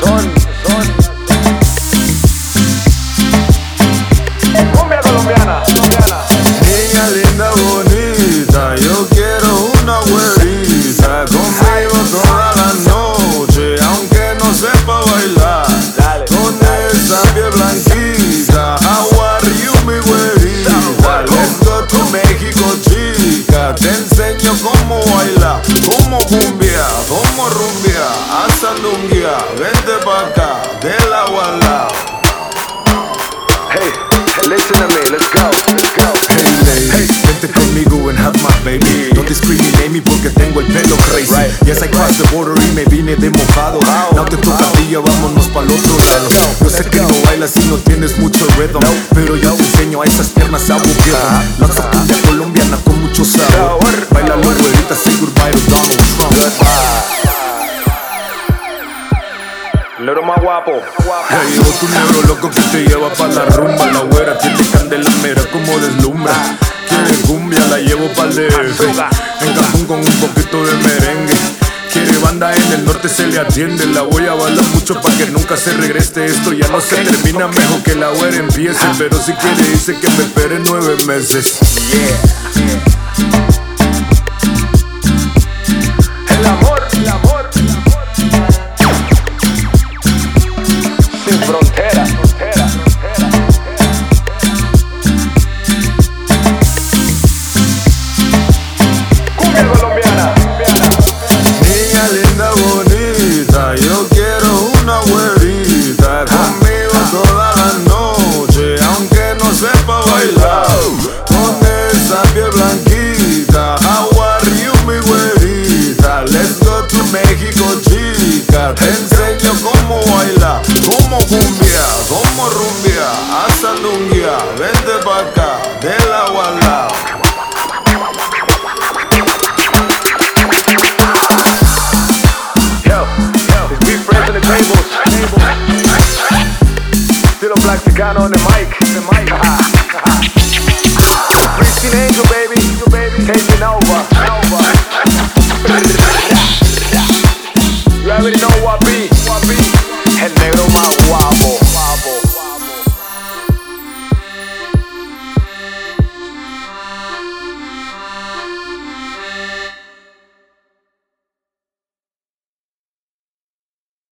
son, son. Cumbia colombiana, colombiana. Niña linda, bonita, yo quiero una güerita conmigo toda la noche, aunque no sepa bailar. Dale, con dale. esa piel blanquita, agua río mi güerita. Let's go to México, chica, te enseño cómo bailar, cómo cumbia, cómo rumbia lungia, vente pa' acá, de lado a lado. Hey, listen to me, let's go, let's go. Hey lady, vente conmigo and have my baby. Don't discriminate me porque tengo el pelo crazy. Right. Yes, I crossed the border y me vine de mojado. Now te toca a ti, ya vámonos pa'l otro lado. Yo sé que no bailas y no tienes mucho rhythm Pero yo te enseño a esas piernas a buqueo Lanzo cumbia colombiana con mucho sabor. Sabor. Baila Little más guapo. Ya llegó tu negro loco que te lleva pa' la rumba La güera tiene candela mera como deslumbra Quiere cumbia, la llevo pa'l DF En Cancún con un poquito de merengue. Quiere banda en el norte se le atiende. La voy a bailar mucho pa' que nunca se regrese. Esto ya no se termina mejor que la güera empiece. Pero si quiere dice que me espere nueve meses. El piel blanquita, how are you, mi güerita? Let's go to México, chica. Te enseño cómo baila, cómo cumbia, cómo rumbia, hasta lungia. Vente pa' acá, de lado a lado. Yo, yo, it's Big Friends on the tables. Still a black Chicano on the mic. The mic. angel, baby. baby, you know